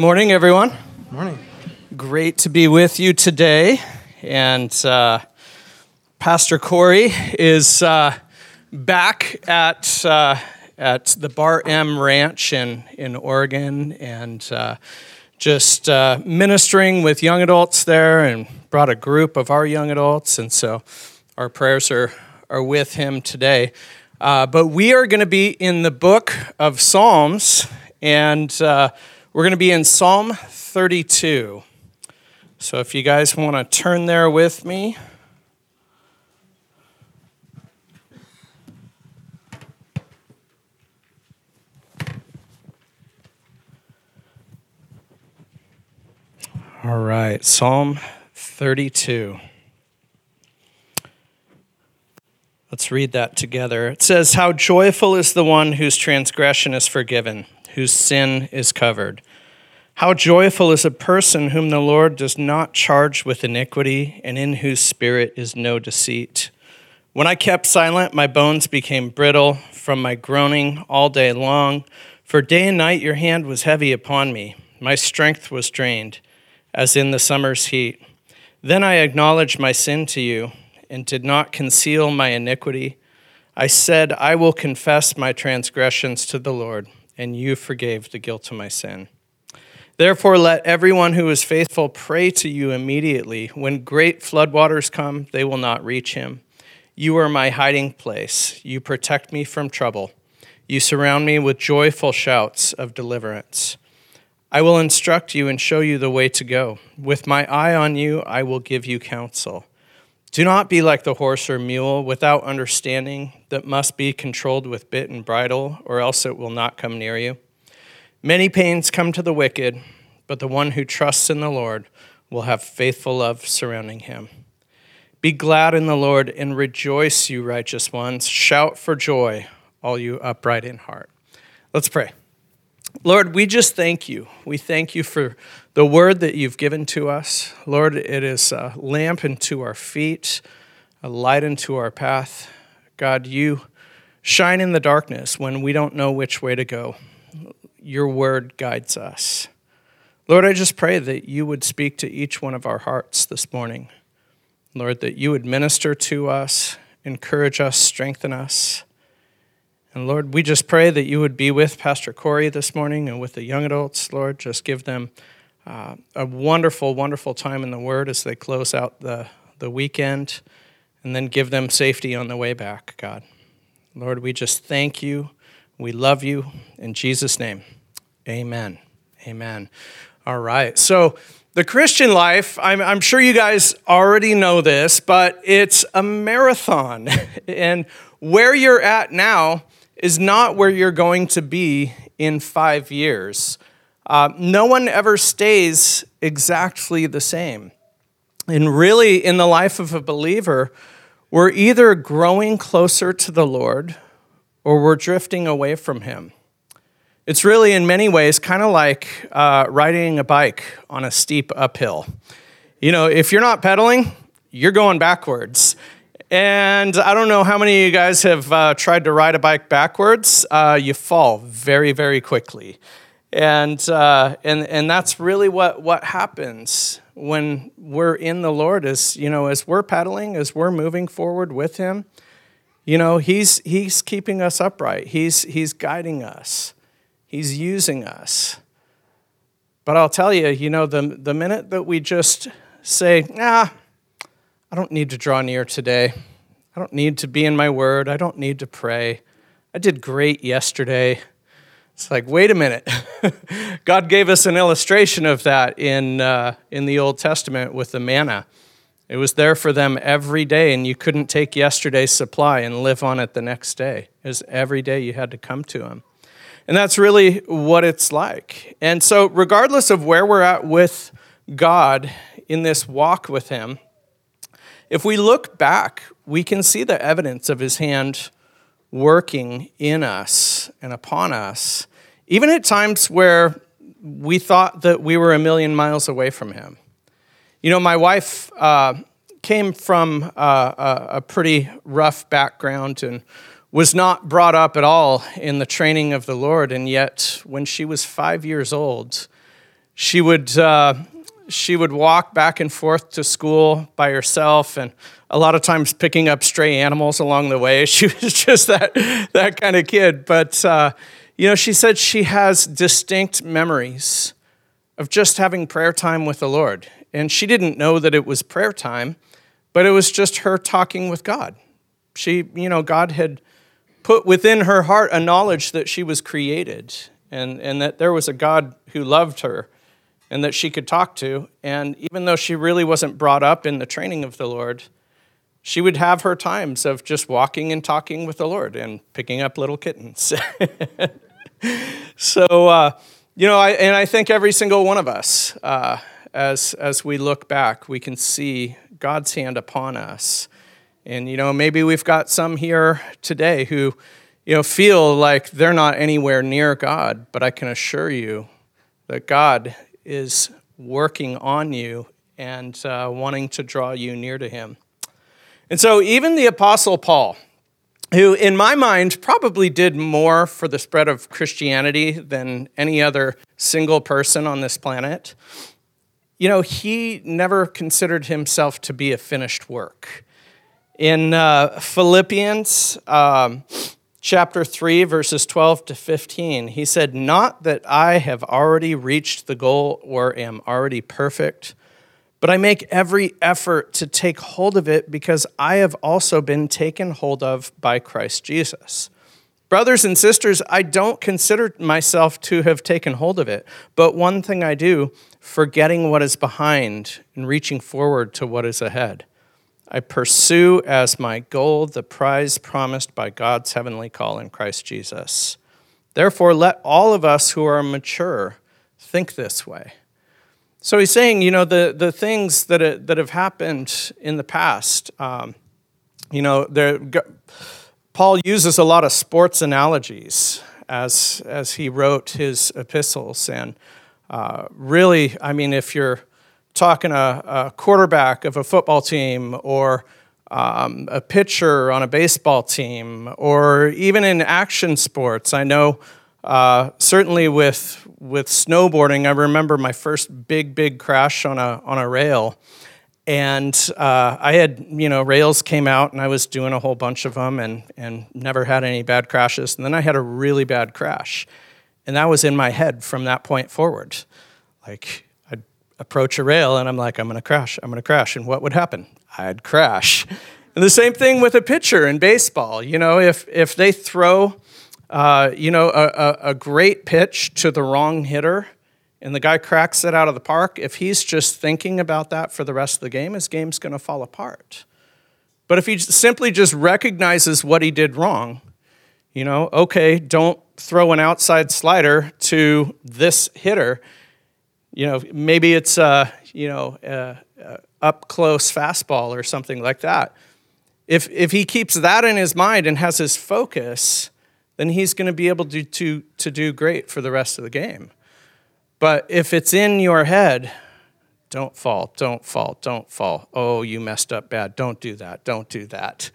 morning, everyone. Morning. Great to be with you today. And uh, Pastor Corey is uh, back at, uh, at the Bar M Ranch in, in Oregon and uh, just uh, ministering with young adults there and brought a group of our young adults. And so our prayers are, are with him today. Uh, but we are going to be in the book of Psalms, and we're going to be in Psalm 32. So if you guys want to turn there with me. All right, Psalm 32. Let's read that together. It says, How joyful is the one whose transgression is forgiven whose sin is covered. How joyful is a person whom the Lord does not charge with iniquity, and in whose spirit is no deceit. When I kept silent, my bones became brittle from my groaning all day long. For day and night your hand was heavy upon me. My strength was drained, as in the summer's heat. Then I acknowledged my sin to you, and did not conceal my iniquity. I said, I will confess my transgressions to the Lord and you forgave the guilt of my sin. Therefore, let everyone who is faithful pray to you immediately. When great floodwaters come, they will not reach him. You are my hiding place. You protect me from trouble. You surround me with joyful shouts of deliverance. I will instruct you and show you the way to go. With my eye on you, I will give you counsel. Do not be like the horse or mule without understanding that must be controlled with bit and bridle, or else it will not come near you. Many pains come to the wicked, but the one who trusts in the Lord will have faithful love surrounding him. Be glad in the Lord and rejoice, you righteous ones. Shout for joy, all you upright in heart. Let's pray. Lord, we just thank you. We thank you for the word that you've given to us. Lord, it is a lamp unto our feet, a light unto our path. God, you shine in the darkness when we don't know which way to go. Your word guides us. Lord, I just pray that you would speak to each one of our hearts this morning. Lord, that you would minister to us, encourage us, strengthen us. And Lord, we just pray that you would be with Pastor Corey this morning and with the young adults, Lord. Just give them uh, a wonderful, wonderful time in the Word as they close out the, the weekend, and then give them safety on the way back, God. Lord, we just thank you. We love you. In Jesus' name, amen. Amen. All right. So, the Christian life, I'm, I'm sure you guys already know this, but it's a marathon. and where you're at now, is not where you're going to be in five years. Uh, no one ever stays exactly the same. And really, in the life of a believer, we're either growing closer to the Lord or we're drifting away from Him. It's really, in many ways, kind of like uh, riding a bike on a steep uphill. You know, if you're not pedaling, you're going backwards. And I don't know how many of you guys have uh, tried to ride a bike backwards. Uh, you fall very, very quickly. And, uh, and, and that's really what, what happens when we're in the Lord is, you know, as we're pedaling, as we're moving forward with Him, you know, He's, he's keeping us upright. He's, he's guiding us. He's using us. But I'll tell you, you know, the, the minute that we just say, ah, I don't need to draw near today. I don't need to be in my word. I don't need to pray. I did great yesterday. It's like, wait a minute. God gave us an illustration of that in, uh, in the Old Testament with the manna. It was there for them every day, and you couldn't take yesterday's supply and live on it the next day. It was every day you had to come to Him. And that's really what it's like. And so, regardless of where we're at with God in this walk with Him, if we look back, we can see the evidence of his hand working in us and upon us, even at times where we thought that we were a million miles away from him. You know, my wife uh, came from uh, a pretty rough background and was not brought up at all in the training of the Lord, and yet when she was five years old, she would uh, she would walk back and forth to school by herself, and a lot of times picking up stray animals along the way. She was just that that kind of kid. But uh, you know, she said she has distinct memories of just having prayer time with the Lord, and she didn't know that it was prayer time, but it was just her talking with God. She, you know, God had put within her heart a knowledge that she was created and, and that there was a God who loved her and that she could talk to. And even though she really wasn't brought up in the training of the Lord, she would have her times of just walking and talking with the Lord and picking up little kittens. so, uh, you know, I, and I think every single one of us, uh, as, as we look back, we can see God's hand upon us. And, you know, maybe we've got some here today who, you know, feel like they're not anywhere near God, but I can assure you that God is working on you and uh, wanting to draw you near to Him. And so, even the Apostle Paul, who in my mind probably did more for the spread of Christianity than any other single person on this planet, you know, he never considered himself to be a finished work. In uh, Philippians, um, chapter 3, verses 12 to 15, he said, Not that I have already reached the goal or am already perfect, but I make every effort to take hold of it because I have also been taken hold of by Christ Jesus. Brothers and sisters, I don't consider myself to have taken hold of it, but one thing I do, forgetting what is behind and reaching forward to what is ahead. I pursue as my goal the prize promised by God's heavenly call in Christ Jesus. Therefore, let all of us who are mature think this way. So he's saying, you know, the, the things that, that have happened in the past, um, you know, Paul uses a lot of sports analogies as, as he wrote his epistles. And uh, really, I mean, if you're talking a, a quarterback of a football team or um, a pitcher on a baseball team or even in action sports. I know uh, certainly with with snowboarding, I remember my first big big crash on a on a rail, and uh, I had you know rails came out and I was doing a whole bunch of them and and never had any bad crashes. And then I had a really bad crash, and that was in my head from that point forward, like I'd approach a rail and I'm like, I'm gonna crash, I'm gonna crash. And what would happen? I'd crash. And the same thing with a pitcher in baseball. You know, if, if they throw, uh, you know, a, a, a great pitch to the wrong hitter and the guy cracks it out of the park, if he's just thinking about that for the rest of the game, his game's gonna fall apart. But if he simply just recognizes what he did wrong, you know, okay, don't throw an outside slider to this hitter you know, maybe it's a, you know, a, a up close fastball or something like that. If, if he keeps that in his mind and has his focus, then he's going to be able to, to, to do great for the rest of the game. But if it's in your head, don't fall, don't fall, don't fall. Oh, you messed up bad. Don't do that, don't do that.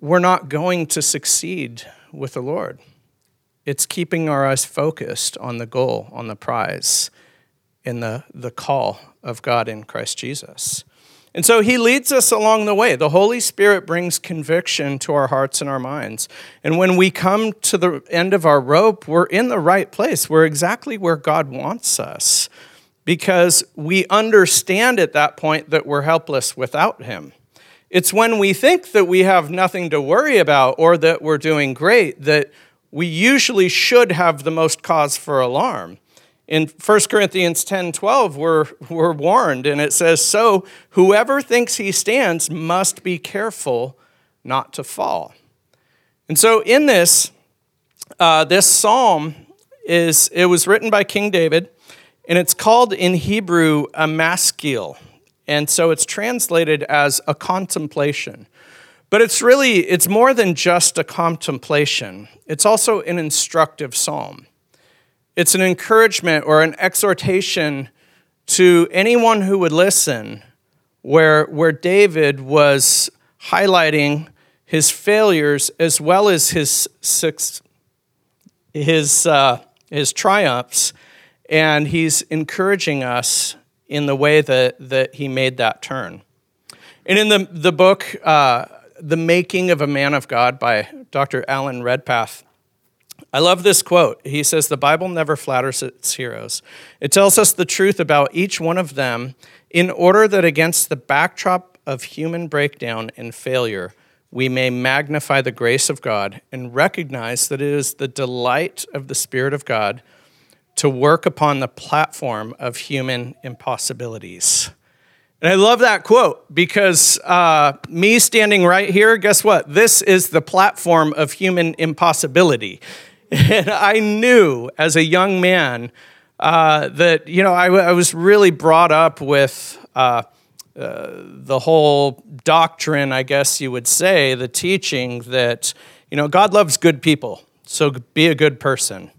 We're not going to succeed with the Lord. It's keeping our eyes focused on the goal, on the prize in the, the call of God in Christ Jesus. And so he leads us along the way. The Holy Spirit brings conviction to our hearts and our minds. And when we come to the end of our rope, we're in the right place. We're exactly where God wants us because we understand at that point that we're helpless without Him. It's when we think that we have nothing to worry about or that we're doing great that we usually should have the most cause for alarm in 1 Corinthians 10 12, we're, we're warned, and it says, So whoever thinks he stands must be careful not to fall. And so in this, uh, this psalm is it was written by King David, and it's called in Hebrew a maskil. And so it's translated as a contemplation. But it's really, it's more than just a contemplation. It's also an instructive psalm. It's an encouragement or an exhortation to anyone who would listen, where, where David was highlighting his failures as well as his, his, uh, his triumphs, And he's encouraging us in the way that, that he made that turn. And in the, the book, uh, The Making of a Man of God by Dr. Alan Redpath, I love this quote. He says, The Bible never flatters its heroes. It tells us the truth about each one of them in order that against the backdrop of human breakdown and failure, we may magnify the grace of God and recognize that it is the delight of the Spirit of God to work upon the platform of human impossibilities. And I love that quote because uh, me standing right here, guess what? This is the platform of human impossibility. And I knew as a young man uh, that, you know, I, I, was really brought up with uh, uh, the whole doctrine, I guess you would say, the teaching that, you know, God loves good people, so be a good person.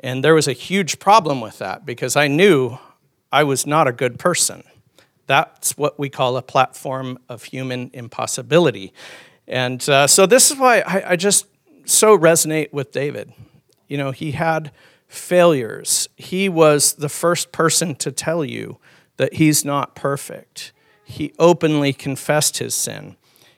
And there was a huge problem with that because I knew I was not a good person. That's what we call a platform of human impossibility. And uh, so this is why I, I just so resonate with David. You know, he had failures. He was the first person to tell you that he's not perfect. He openly confessed his sin.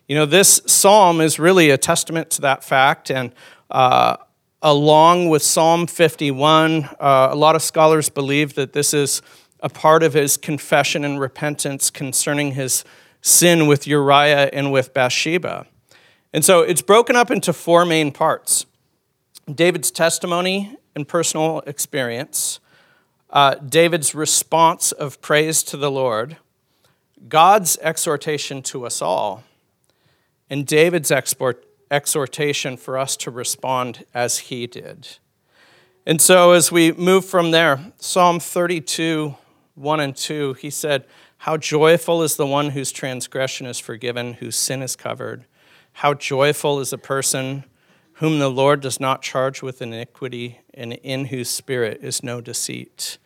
You know, this psalm is really a testament to that fact. And uh, along with Psalm 51. Uh, a lot of scholars believe that this is a part of his confession and repentance concerning his sin with Uriah and with Bathsheba. And so it's broken up into four main parts David's testimony and personal experience, uh, David's response of praise to the Lord, God's exhortation to us all, and David's export, exhortation for us to respond as he did. And so, as we move from there, Psalm 32, 1 and 2, he said, How joyful is the one whose transgression is forgiven, whose sin is covered. How joyful is a person whom the Lord does not charge with iniquity, and in whose spirit is no deceit.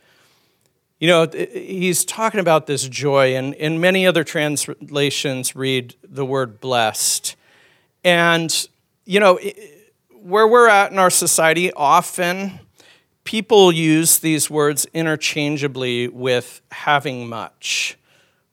You know, he's talking about this joy, and in many other translations read the word blessed. And, you know, where we're at in our society, often people use these words interchangeably with having much,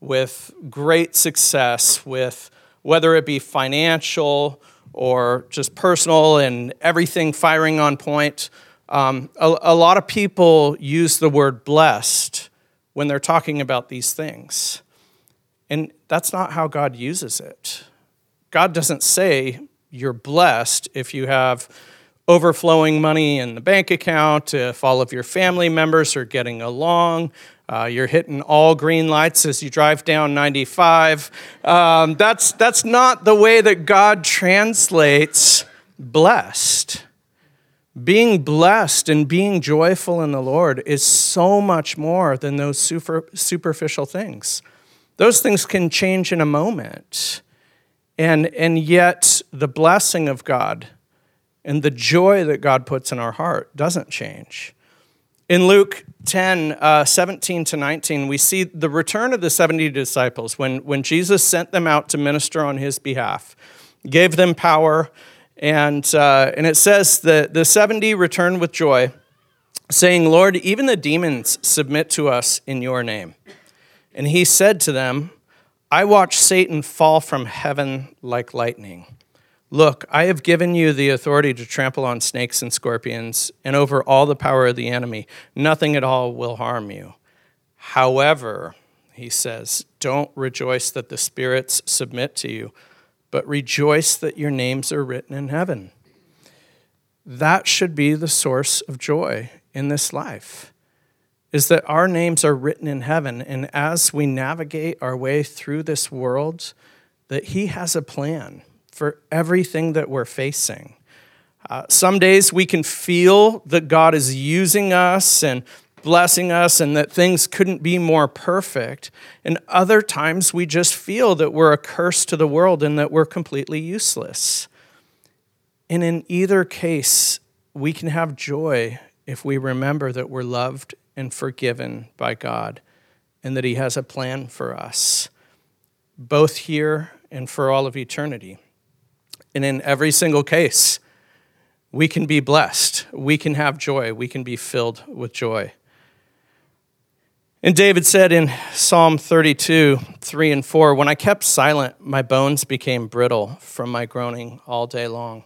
with great success, with whether it be financial or just personal and everything firing on point. Um, a, a lot of people use the word blessed when they're talking about these things. And that's not how God uses it. God doesn't say you're blessed if you have overflowing money in the bank account, if all of your family members are getting along, uh, you're hitting all green lights as you drive down 95. Um, that's, that's not the way that God translates blessed. Being blessed and being joyful in the Lord is so much more than those super, superficial things. Those things can change in a moment. And, and yet, the blessing of God and the joy that God puts in our heart doesn't change. In Luke 10, uh, 17 to 19, we see the return of the 70 disciples when, when Jesus sent them out to minister on his behalf, gave them power, and, uh, and it says that the 70 returned with joy, saying, Lord, even the demons submit to us in your name. And he said to them, I watched Satan fall from heaven like lightning. Look, I have given you the authority to trample on snakes and scorpions and over all the power of the enemy. Nothing at all will harm you. However, he says, don't rejoice that the spirits submit to you, but rejoice that your names are written in heaven. That should be the source of joy in this life is that our names are written in heaven. And as we navigate our way through this world, that He has a plan for everything that we're facing. Uh, some days we can feel that God is using us and blessing us and that things couldn't be more perfect. And other times we just feel that we're a curse to the world and that we're completely useless. And in either case, we can have joy if we remember that we're loved and forgiven by God and that He has a plan for us, both here and for all of eternity. And in every single case, we can be blessed. We can have joy. We can be filled with joy. And David said in Psalm 32, 3 and 4, When I kept silent, my bones became brittle from my groaning all day long.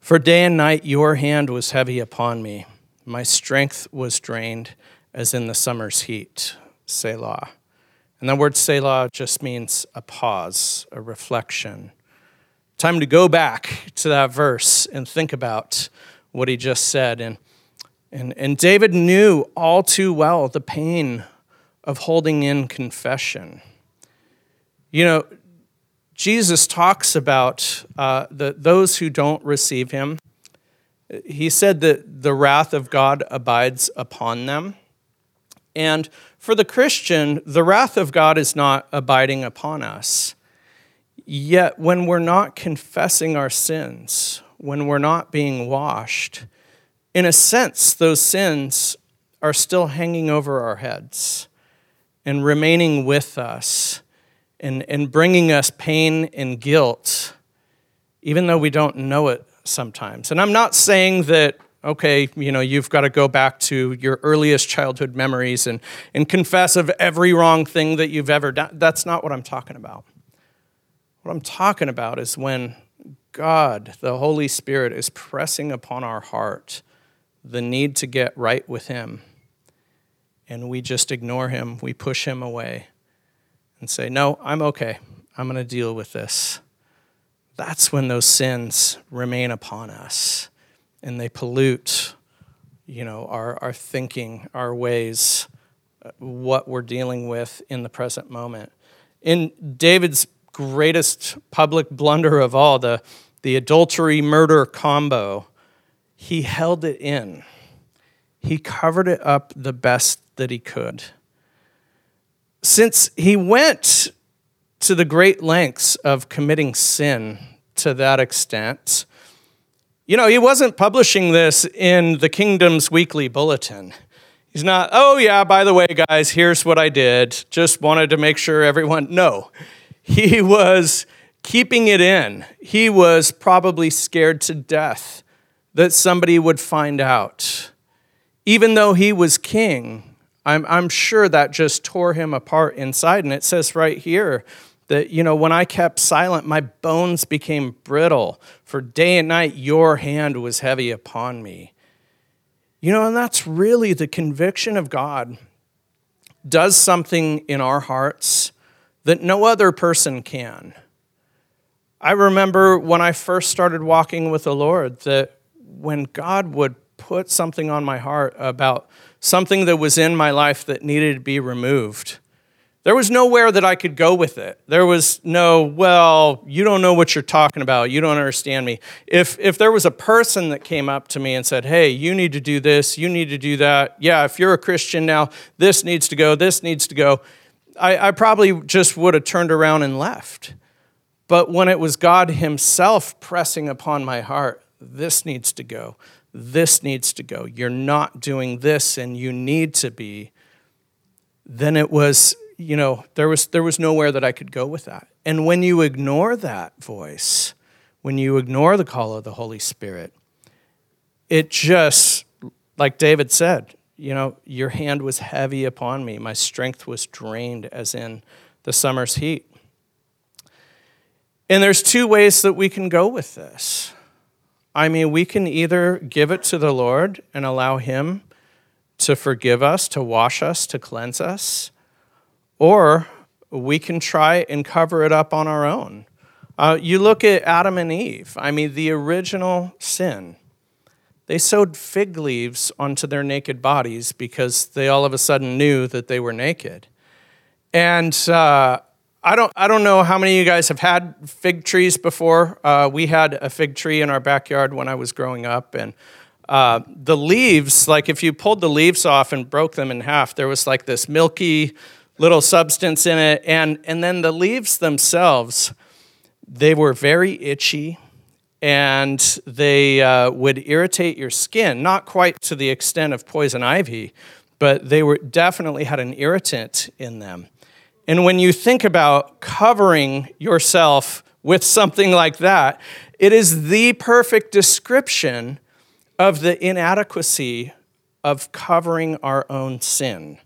For day and night your hand was heavy upon me. My strength was drained as in the summer's heat. Selah. And the word Selah just means a pause, a reflection. Time to go back to that verse and think about what he just said. And, and, and David knew all too well the pain of holding in confession. You know, Jesus talks about uh, the, those who don't receive him. He said that the wrath of God abides upon them. And for the Christian, the wrath of God is not abiding upon us. Yet, when we're not confessing our sins, when we're not being washed, in a sense, those sins are still hanging over our heads and remaining with us and, and bringing us pain and guilt, even though we don't know it sometimes. And I'm not saying that, okay, you know, you've got to go back to your earliest childhood memories and, and confess of every wrong thing that you've ever done. That's not what I'm talking about. What I'm talking about is when God, the Holy Spirit, is pressing upon our heart the need to get right with Him. And we just ignore Him, we push Him away and say, No, I'm okay. I'm going to deal with this. That's when those sins remain upon us and they pollute, you know, our, our thinking, our ways, uh, what we're dealing with in the present moment. In David's greatest public blunder of all, the, the adultery murder combo, he held it in. He covered it up the best that he could since he went to the great lengths of committing sin to that extent, you know, he wasn't publishing this in the kingdom's weekly bulletin. He's not, oh, yeah, by the way, guys, here's what I did. Just wanted to make sure everyone. No, he was keeping it in. He was probably scared to death that somebody would find out. Even though he was king, I'm, I'm sure that just tore him apart inside. And it says right here that, you know, when I kept silent, my bones became brittle. For day and night, your hand was heavy upon me. You know, and that's really the conviction of God does something in our hearts that no other person can. I remember when I first started walking with the Lord that when God would put something on my heart about something that was in my life that needed to be removed. There was nowhere that I could go with it. There was no, well, you don't know what you're talking about. You don't understand me. If, if there was a person that came up to me and said, hey, you need to do this, you need to do that. Yeah, if you're a Christian now, this needs to go, this needs to go. I, I probably just would have turned around and left. But when it was God Himself pressing upon my heart, this needs to go, this needs to go, you're not doing this and you need to be, then it was, you know, there was, there was nowhere that I could go with that. And when you ignore that voice, when you ignore the call of the Holy Spirit, it just, like David said, you know, your hand was heavy upon me. My strength was drained as in the summer's heat. And there's two ways that we can go with this. I mean, we can either give it to the Lord and allow Him to forgive us, to wash us, to cleanse us, or we can try and cover it up on our own. Uh, you look at Adam and Eve, I mean, the original sin. They sewed fig leaves onto their naked bodies because they all of a sudden knew that they were naked. And uh, I don't, I don't know how many of you guys have had fig trees before. Uh, we had a fig tree in our backyard when I was growing up, and uh, the leaves, like if you pulled the leaves off and broke them in half, there was like this milky little substance in it, and and then the leaves themselves, they were very itchy, and they uh, would irritate your skin, not quite to the extent of poison ivy, but they were definitely had an irritant in them. And when you think about covering yourself with something like that, It is the perfect description of the inadequacy of covering our own sin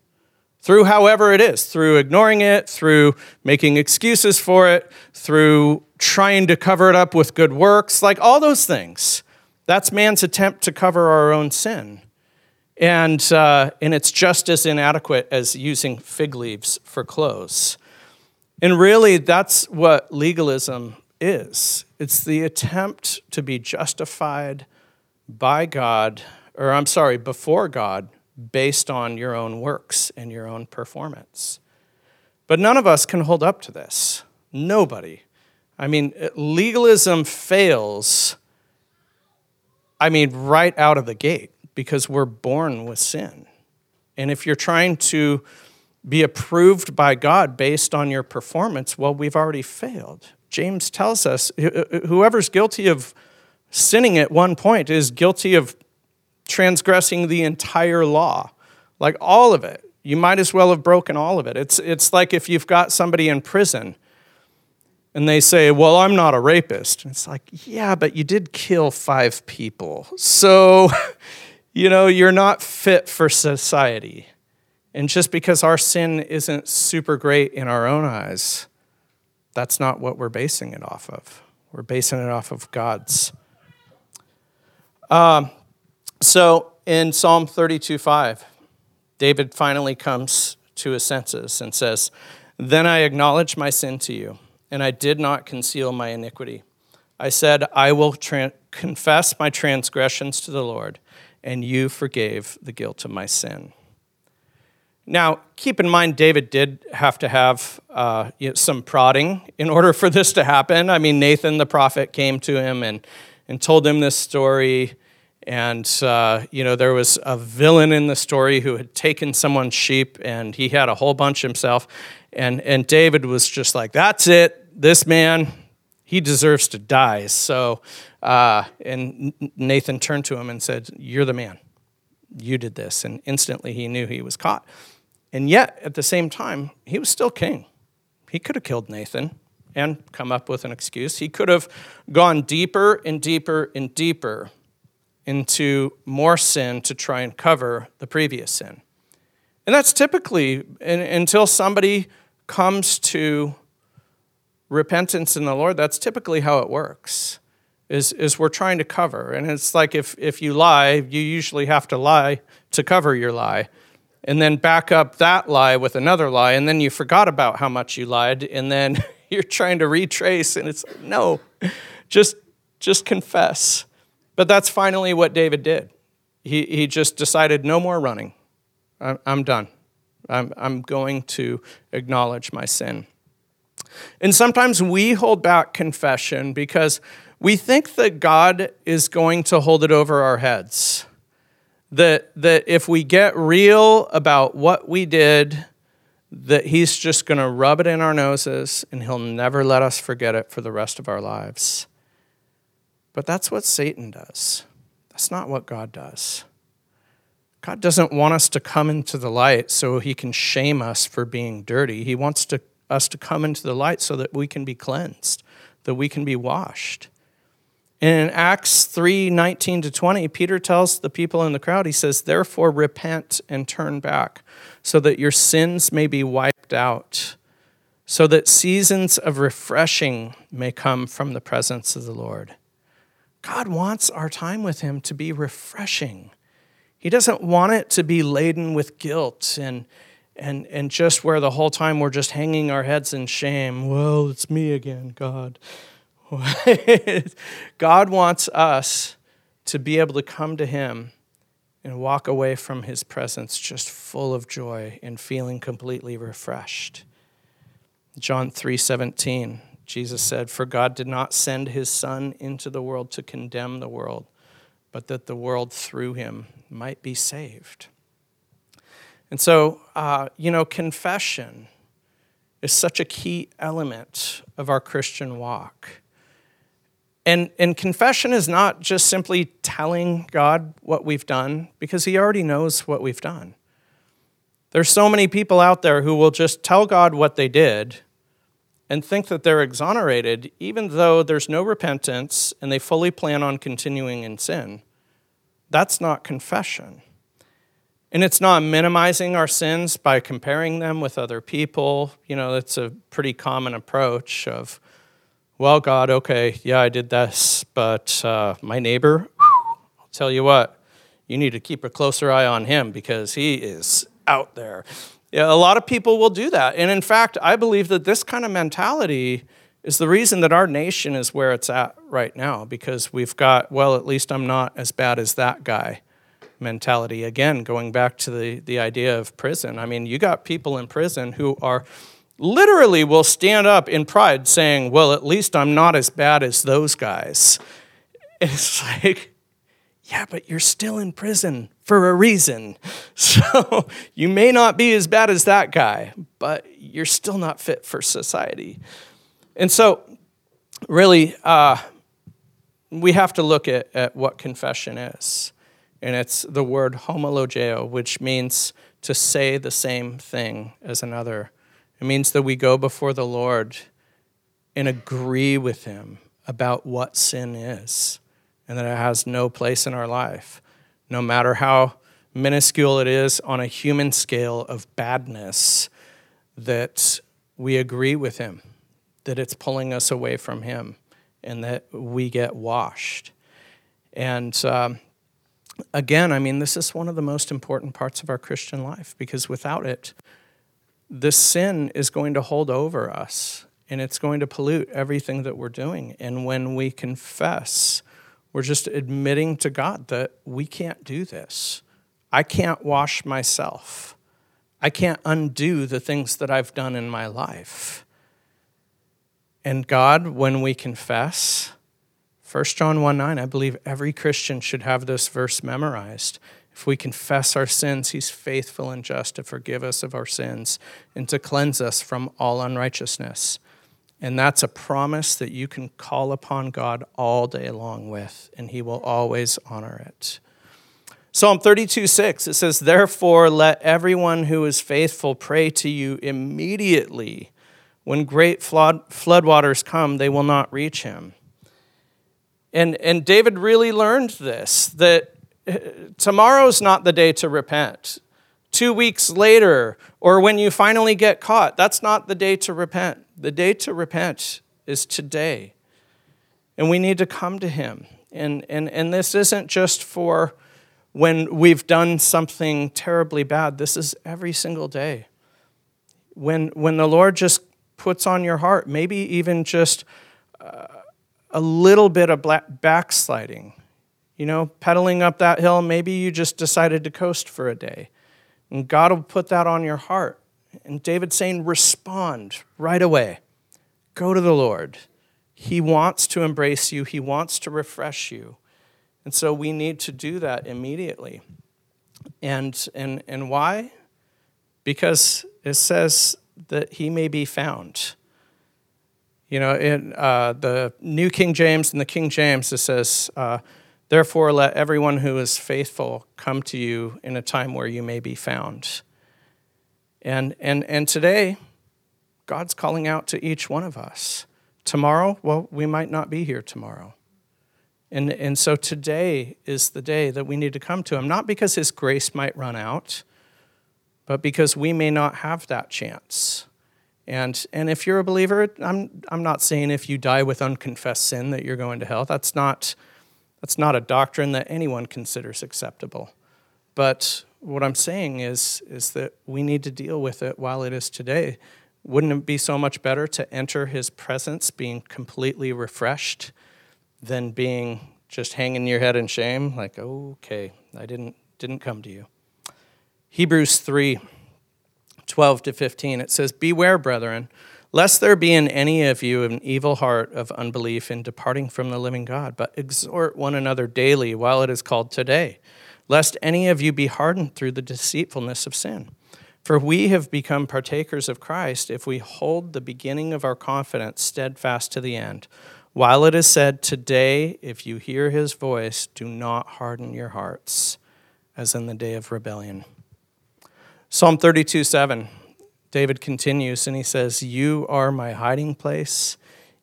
through however it is, through ignoring it, through making excuses for it, through trying to cover it up with good works, like all those things. That's man's attempt to cover our own sin. And, uh, and it's just as inadequate as using fig leaves for clothes. And really, that's what legalism is it's the attempt to be justified by God, or I'm sorry, before God based on your own works and your own performance. But none of us can hold up to this. Nobody. I mean, legalism fails, I mean, right out of the gate because we're born with sin. And if you're trying to be approved by God based on your performance, well, we've already failed. James tells us whoever's guilty of sinning at one point is guilty of transgressing the entire law, like all of it. You might as well have broken all of it. It's, it's like if you've got somebody in prison and they say, Well, I'm not a rapist. And it's like, Yeah, but you did kill five people. So, you know, you're not fit for society. And just because our sin isn't super great in our own eyes, that's not what we're basing it off of. We're basing it off of God's. Um, so in Psalm 32 5, David finally comes to his senses and says, Then I acknowledged my sin to you, and I did not conceal my iniquity. I said, I will tra- confess my transgressions to the Lord, and you forgave the guilt of my sin. Now, keep in mind, David did have to have uh, some prodding in order for this to happen. I mean, Nathan the prophet came to him and, and told him this story. And, uh, you know, there was a villain in the story who had taken someone's sheep and he had a whole bunch himself. And, and David was just like, that's it. This man, he deserves to die. So, uh, and Nathan turned to him and said, You're the man. You did this. And instantly he knew he was caught. And yet, at the same time, he was still king. He could have killed Nathan and come up with an excuse. He could have gone deeper and deeper and deeper into more sin to try and cover the previous sin. And that's typically in, until somebody comes to repentance in the Lord, that's typically how it works. Is, is we're trying to cover. And it's like if, if you lie, you usually have to lie to cover your lie. And then back up that lie with another lie. And then you forgot about how much you lied. And then you're trying to retrace. And it's no, just, just confess. But that's finally what David did. He, he just decided no more running. I'm, I'm done. I'm, I'm going to acknowledge my sin. And sometimes we hold back confession because we think that God is going to hold it over our heads. That, that if we get real about what we did, that He's just going to rub it in our noses and He'll never let us forget it for the rest of our lives. But that's what Satan does. That's not what God does. God doesn't want us to come into the light so he can shame us for being dirty. He wants to, us to come into the light so that we can be cleansed, that we can be washed. In Acts 3 19 to 20, Peter tells the people in the crowd, he says, Therefore repent and turn back, so that your sins may be wiped out, so that seasons of refreshing may come from the presence of the Lord God wants our time with Him to be refreshing. He doesn't want it to be laden with guilt and, and, and just where the whole time we're just hanging our heads in shame. Well, it's me again, God. God wants us to be able to come to Him and walk away from His presence just full of joy and feeling completely refreshed. John 3 17. Jesus said, For God did not send his Son into the world to condemn the world, but that the world through him might be saved. And so, uh, you know, confession is such a key element of our Christian walk. And, and confession is not just simply telling God what we've done, because He already knows what we've done. There's so many people out there who will just tell God what they did and think that they're exonerated, even though there's no repentance and they fully plan on continuing in sin. That's not confession. And it's not minimizing our sins by comparing them with other people. You know, that's a pretty common approach of, well, God, okay, yeah, I did this, but uh, my neighbor, I'll tell you what, you need to keep a closer eye on him because he is out there. Yeah, a lot of people will do that. And in fact, I believe that this kind of mentality is the reason that our nation is where it's at right now because we've got, well, at least I'm not as bad as that guy mentality. Again, going back to the, the idea of prison. I mean, you got people in prison who are literally will stand up in pride saying, well, at least I'm not as bad as those guys. It's like, yeah, but you're still in prison for a reason. So you may not be as bad as that guy, but you're still not fit for society. And so, really, uh, we have to look at, at what confession is. And it's the word homologeo, which means to say the same thing as another. It means that we go before the Lord and agree with Him about what sin is and that it has no place in our life, no matter how minuscule it is on a human scale of badness, that we agree with Him, that it's pulling us away from Him, and that we get washed. And um, again, I mean, this is one of the most important parts of our Christian life because without it, this sin is going to hold over us and it's going to pollute everything that we're doing. And when we confess, we're just admitting to God that we can't do this. I can't wash myself. I can't undo the things that I've done in my life. And God, when we confess, 1 John 1 9, I believe every Christian should have this verse memorized. If we confess our sins, He's faithful and just to forgive us of our sins and to cleanse us from all unrighteousness. And that's a promise that you can call upon God all day long with, and He will always honor it. Psalm 32 6, it says, Therefore, let everyone who is faithful pray to you immediately. When great flood, floodwaters come, they will not reach him. And, and David really learned this that uh, tomorrow's not the day to repent. Two weeks later, or when you finally get caught, that's not the day to repent. The day to repent is today. And we need to come to Him. And, and, and this isn't just for when we've done something terribly bad, this is every single day. When, when the Lord just puts on your heart, maybe even just uh, a little bit of backsliding, you know, pedaling up that hill, maybe you just decided to coast for a day. And God will put that on your heart. And David's saying, respond right away. Go to the Lord. He wants to embrace you, He wants to refresh you. And so we need to do that immediately. And, and, and why? Because it says that He may be found. You know, in uh, the New King James and the King James, it says, uh, Therefore, let everyone who is faithful come to you in a time where you may be found. And, and, and today, God's calling out to each one of us. Tomorrow, well, we might not be here tomorrow. And, and so today is the day that we need to come to Him, not because His grace might run out, but because we may not have that chance. And, and if you're a believer, I'm, I'm not saying if you die with unconfessed sin that you're going to hell. That's not, that's not a doctrine that anyone considers acceptable. But what I'm saying is, is that we need to deal with it while it is today. Wouldn't it be so much better to enter his presence being completely refreshed than being just hanging your head in shame? Like, okay, I didn't, didn't come to you. Hebrews 3 12 to 15, it says, Beware, brethren, lest there be in any of you an evil heart of unbelief in departing from the living God, but exhort one another daily while it is called today lest any of you be hardened through the deceitfulness of sin. For we have become partakers of Christ if we hold the beginning of our confidence steadfast to the end. While it is said, Today, if you hear his voice, do not harden your hearts, as in the day of rebellion. Psalm 32 7 David continues and he says, You are my hiding place.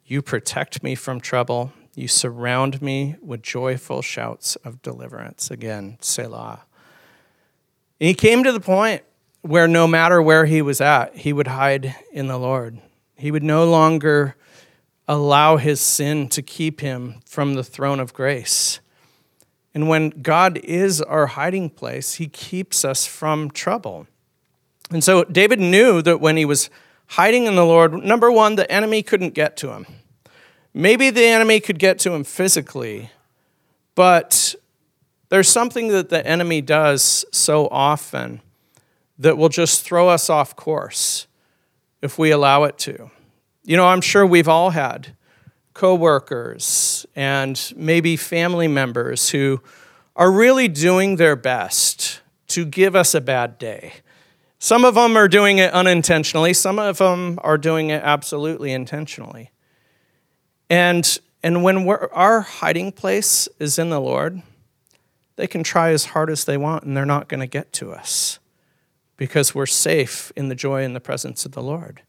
You protect me from trouble. You surround me with joyful shouts of deliverance. Again, Selah. And he came to the point where no matter where he was at, he would hide in the Lord. He would no longer allow his sin to keep him from the throne of grace. And when God is our hiding place, he keeps us from trouble. And so David knew that when he was hiding in the Lord, number one, the enemy couldn't get to him. Maybe the enemy could get to him physically, but there's something that the enemy does so often that will just throw us off course if we allow it to. You know, I'm sure we've all had coworkers and maybe family members who are really doing their best to give us a bad day. Some of them are doing it unintentionally, some of them are doing it absolutely intentionally. And, and when our hiding place is in the Lord, they can try as hard as they want and they're not going to get to us because we're safe in the joy and the presence of the Lord.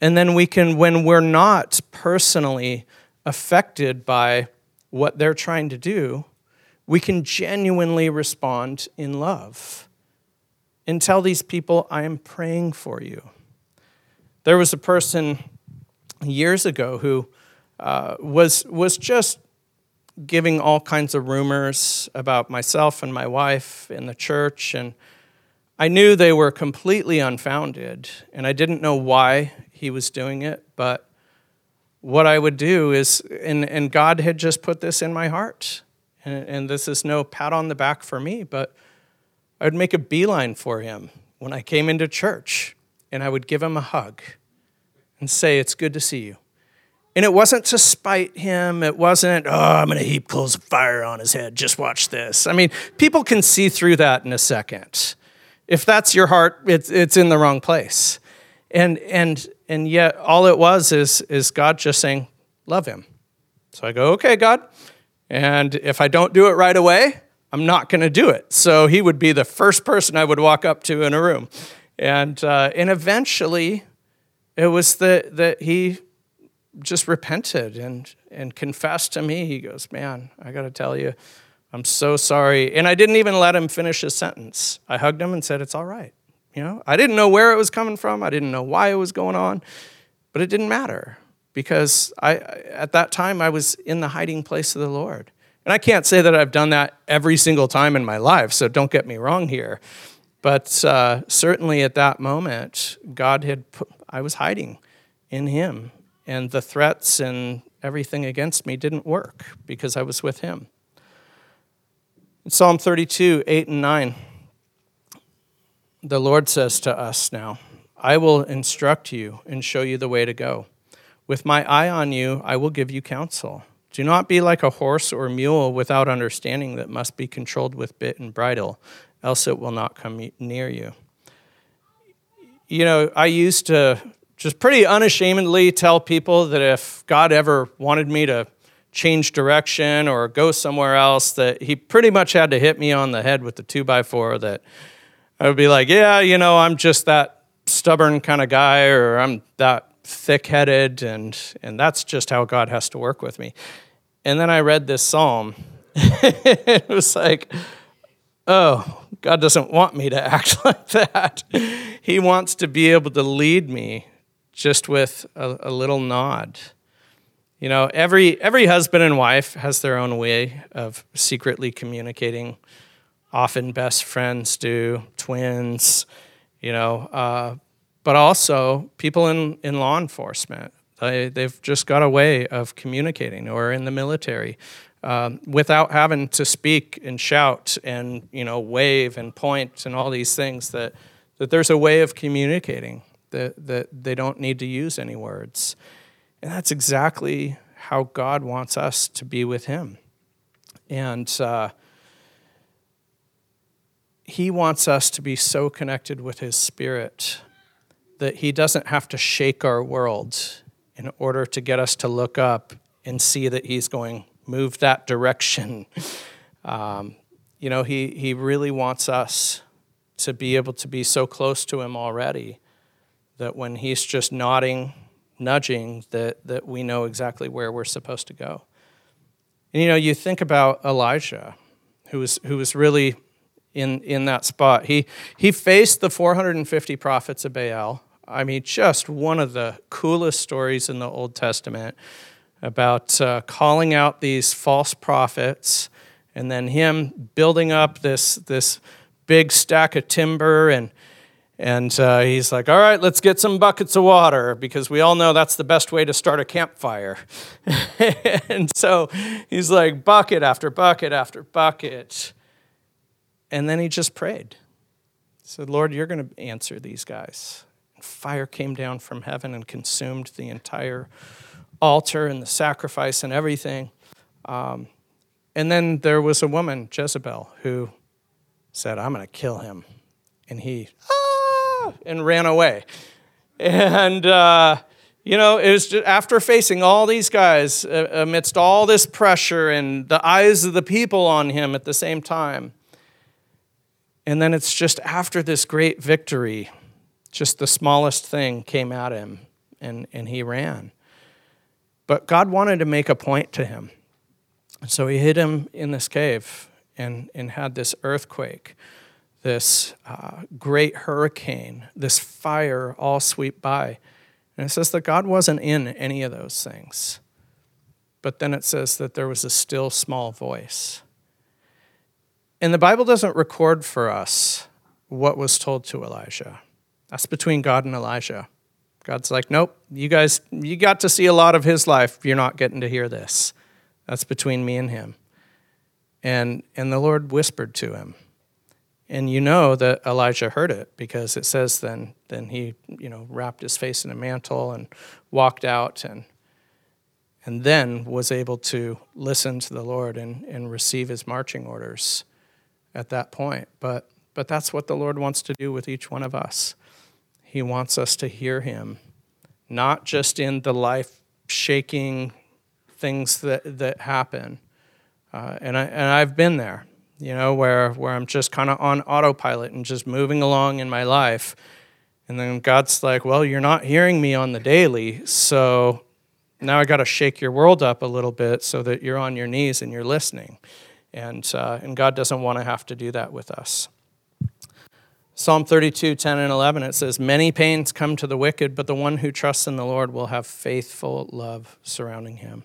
And then we can, when we're not personally affected by what they're trying to do, we can genuinely respond in love and tell these people, I am praying for you. There was a person years ago who uh, was, was just giving all kinds of rumors about myself and my wife in the church. And I knew they were completely unfounded. And I didn't know why he was doing it. But what I would do is, and, and God had just put this in my heart. And, and this is no pat on the back for me, but I would make a beeline for him when I came into church. And I would give him a hug and say, It's good to see you. And it wasn't to spite him. It wasn't, oh, I'm going to heap coals of fire on his head. Just watch this. I mean, people can see through that in a second. If that's your heart, it's, it's in the wrong place. And, and, and yet, all it was is, is God just saying, love him. So I go, okay, God. And if I don't do it right away, I'm not going to do it. So he would be the first person I would walk up to in a room. And, uh, and eventually, it was that, that he just repented and, and confessed to me. He goes, Man, I got to tell you, I'm so sorry. And I didn't even let him finish his sentence. I hugged him and said, It's all right. You know, I didn't know where it was coming from. I didn't know why it was going on, but it didn't matter because I, at that time, I was in the hiding place of the Lord. And I can't say that I've done that every single time in my life, so don't get me wrong here. But uh, certainly at that moment, God had put, I was hiding in Him and the threats and everything against me didn't work because I was with him. In Psalm 32, 8 and 9, the Lord says to us now, I will instruct you and show you the way to go. With my eye on you, I will give you counsel. Do not be like a horse or mule without understanding that must be controlled with bit and bridle, else it will not come near you. You know, I used to just pretty unashamedly tell people that if God ever wanted me to change direction or go somewhere else, that he pretty much had to hit me on the head with the two by four. That I would be like, yeah, you know, I'm just that stubborn kind of guy, or I'm that thick headed, and, and that's just how God has to work with me. And then I read this psalm. it was like, oh, God doesn't want me to act like that. He wants to be able to lead me just with a, a little nod. You know, every, every husband and wife has their own way of secretly communicating. Often best friends do, twins, you know, uh, but also people in, in law enforcement. They, they've just got a way of communicating, or in the military, um, without having to speak and shout and you know wave and point and all these things. That that there's a way of communicating that, that they don't need to use any words. And that's exactly how God wants us to be with Him. And uh, He wants us to be so connected with His Spirit that He doesn't have to shake our world in order to get us to look up and see that He's going, move that direction. Um, you know, he, he really wants us to be able to be so close to Him already that when he's just nodding, nudging, that, that we know exactly where we're supposed to go. And you know, you think about Elijah, who was, who was really in, in that spot. He, he faced the 450 prophets of Baal. I mean, just one of the coolest stories in the Old Testament about uh, calling out these false prophets and then him building up this, this big stack of timber and and uh, he's like, All right, let's get some buckets of water because we all know that's the best way to start a campfire. and so he's like, Bucket after bucket after bucket. And then he just prayed. He said, Lord, you're going to answer these guys. And fire came down from heaven and consumed the entire altar and the sacrifice and everything. Um, and then there was a woman, Jezebel, who said, I'm going to kill him. And he, ah, and ran away. And, uh, you know, it was just after facing all these guys uh, amidst all this pressure and the eyes of the people on him at the same time. And then it's just after this great victory, just the smallest thing came at him and, and he ran. But God wanted to make a point to him. So he hid him in this cave and, and had this earthquake, this uh, great hurricane, this fire all sweep by. And it says that God wasn't in any of those things. But then it says that there was a still small voice. And the Bible doesn't record for us what was told to Elijah. That's between God and Elijah. God's like, nope, you guys, you got to see a lot of his life. You're not getting to hear this. That's between me and him. And, and the Lord whispered to him. And you know that Elijah heard it because it says then, then he you know, wrapped his face in a mantle and walked out and, and then was able to listen to the Lord and, and receive his marching orders at that point. But, but that's what the Lord wants to do with each one of us. He wants us to hear him, not just in the life shaking things that, that happen. Uh, and, I, and I've been there, you know, where, where I'm just kind of on autopilot and just moving along in my life. And then God's like, well, you're not hearing me on the daily, so now I got to shake your world up a little bit so that you're on your knees and you're listening. And, uh, and God doesn't want to have to do that with us. Psalm 32, 10 and 11, it says, Many pains come to the wicked, but the one who trusts in the Lord will have faithful love surrounding him.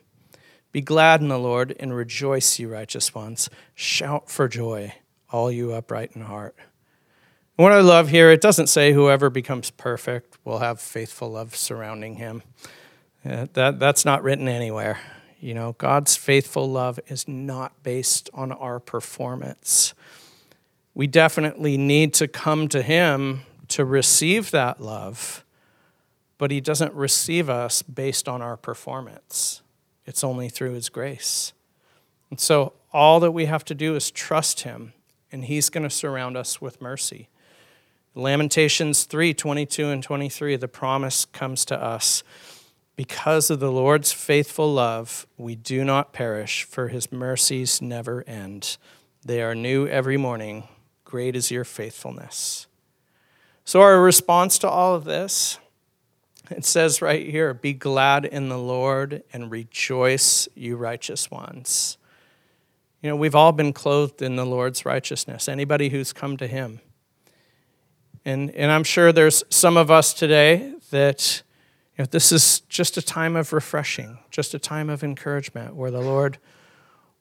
Be glad in the Lord and rejoice, you righteous ones. Shout for joy, all you upright in heart. what I love here, it doesn't say whoever becomes perfect will have faithful love surrounding him. Uh, that, that's not written anywhere. You know, God's faithful love is not based on our performance. We definitely need to come to Him to receive that love, but He doesn't receive us based on our performance. It's only through His grace. And so all that we have to do is trust Him, and He's going to surround us with mercy. Lamentations 3 22 and 23, the promise comes to us. Because of the Lord's faithful love, we do not perish, for his mercies never end. They are new every morning. Great is your faithfulness. So, our response to all of this it says right here, Be glad in the Lord and rejoice, you righteous ones. You know, we've all been clothed in the Lord's righteousness, anybody who's come to Him. And, and I'm sure there's some of us today that you know, this is just a time of refreshing, just a time of encouragement where the Lord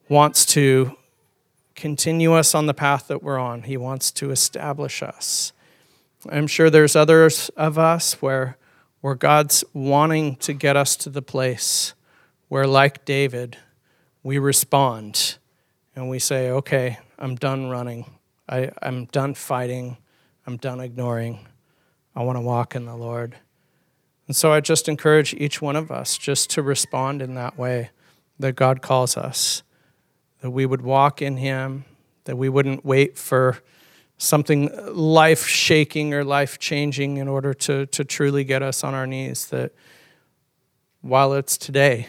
wants to continue us on the path that we're on. He wants to establish us. I'm sure there's others of us where where God's wanting to get us to the place where, like David, we respond and we say, okay, I'm done running. I, I'm done fighting. I'm done ignoring. I want to walk in the Lord. And so I just encourage each one of us just to respond in that way that God calls us, that we would walk in Him, that we wouldn't wait for something life shaking or life changing in order to, to truly get us on our knees. That while it's today,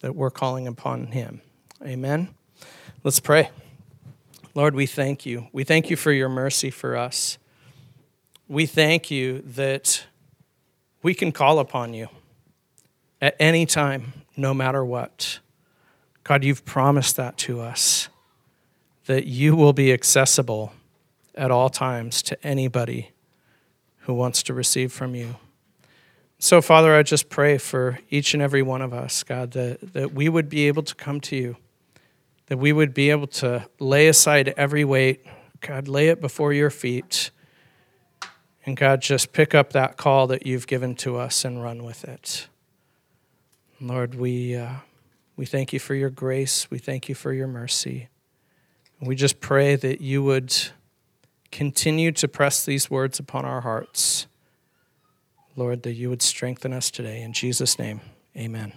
that we're calling upon Him. Amen. Let's pray. Lord, we thank you. We thank you for your mercy for us. We thank you that we can call upon you at any time, no matter what. God, you've promised that to us, that you will be accessible at all times to anybody who wants to receive from you. So, Father, I just pray for each and every one of us, God, that, that we would be able to come to you, that we would be able to lay aside every weight, God, lay it before your feet, and God, just pick up that call that you've given to us and run with it. Lord, we, uh, we thank you for your grace, we thank you for your mercy. We just pray that you would continue to press these words upon our hearts. Lord, that you would strengthen us today. In Jesus' name, amen.